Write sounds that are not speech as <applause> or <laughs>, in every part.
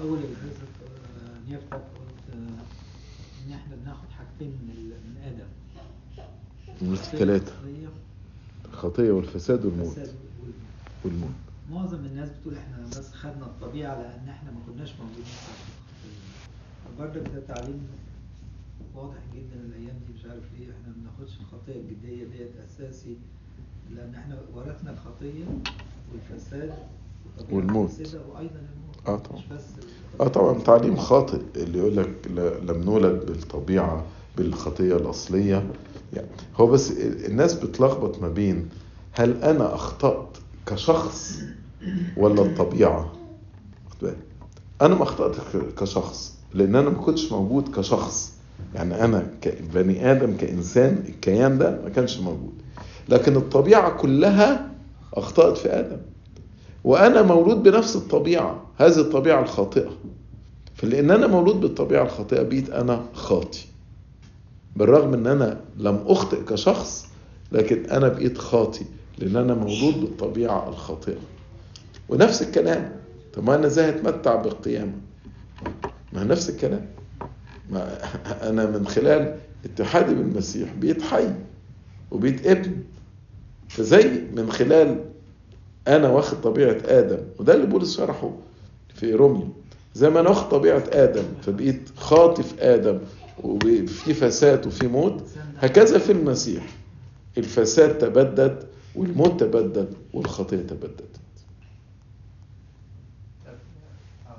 اول آه، نيفتك قلت إن إحنا بناخد حاجتين من من آدم. من الخطية والفساد والموت. والموت. معظم الناس بتقول إحنا بس خدنا الطبيعة لأن إحنا ما كناش موجودين برضك ده تعليم واضح جدا الأيام دي مش عارف ليه إحنا ما بناخدش الخطية الجدية ديت أساسي لأن إحنا ورثنا الخطية والفساد والموت. الفاسدة آه طبعا. آه طبعا. تعليم خاطئ اللي يقول لك لم نولد بالطبيعة بالخطية الأصلية. يعني هو بس الناس بتلخبط ما بين هل أنا أخطأت كشخص ولا بالك. أنا ما أخطأت ك- كشخص لأن أنا ما كنتش موجود كشخص. يعني أنا كبني آدم كإنسان الكيان ده ما كانش موجود. لكن الطبيعة كلها أخطأت في آدم. وأنا مولود بنفس الطبيعة. هذه الطبيعة الخاطئة. فلأن أنا مولود بالطبيعة الخاطئة بقيت أنا خاطي بالرغم أن أنا لم أخطئ كشخص لكن أنا بقيت خاطي لأن أنا مولود بالطبيعة الخاطئة. ونفس الكلام. طب ما أنا إزاي أتمتع بالقيامة؟ ما نفس الكلام. ما <laughs> أنا من خلال اتحادي بالمسيح بقيت حي وبقيت ابن. فزي من خلال أنا واخد طبيعة آدم وده اللي بولس شرحه في روميو زي ما أنا واخد طبيعة آدم فبقيت خاطي في آدم وفي فساد وفي موت هكذا في المسيح. الفساد تبدد والموت تبدد والخطية تبدد. طب، آه،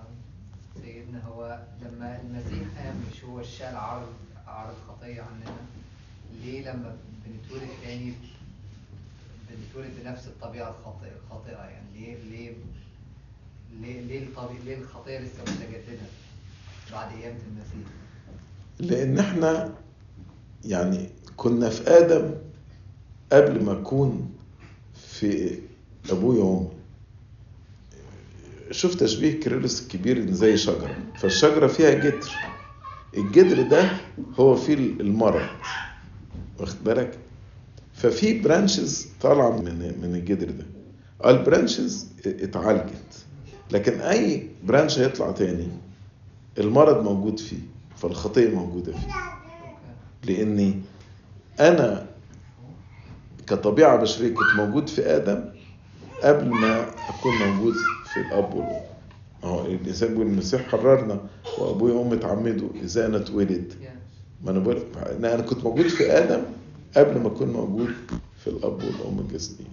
سيدنا هو لما المسيح مش هو شال عرض عرض خطية عننا؟ ليه لما بنتولد تاني بنتولد بنفس الطبيعة الخاطئة الخاطئة يعني ليه ليه ليه ليه الطبيعة ليه الخطية لسه متجددة بعد قيامة المسيح؟ لأن إحنا يعني كنا في آدم قبل ما أكون في أبويا وأمي. شوف تشبيه كيرلس الكبير إن زي شجرة. فالشجرة فيها جدر. الجدر ده هو فيه المرض. واخد بالك؟ ففي branches طالعة من من الجدر ده. ال branches اتعالجت. لكن أي branch هيطلع تاني المرض موجود فيه فالخطيه موجودة فيه. لاني أنا كطبيعة بشرية كنت موجود في آدم قبل ما أكون موجود في الأب والأم. اهو الإنسان بيقول المسيح حررنا وأبويا وأمي اتعمدوا إزاي أنا اتولد؟ ما أنا بقول أنا كنت موجود في آدم قبل ما أكون موجود في الأب والأم الجسديين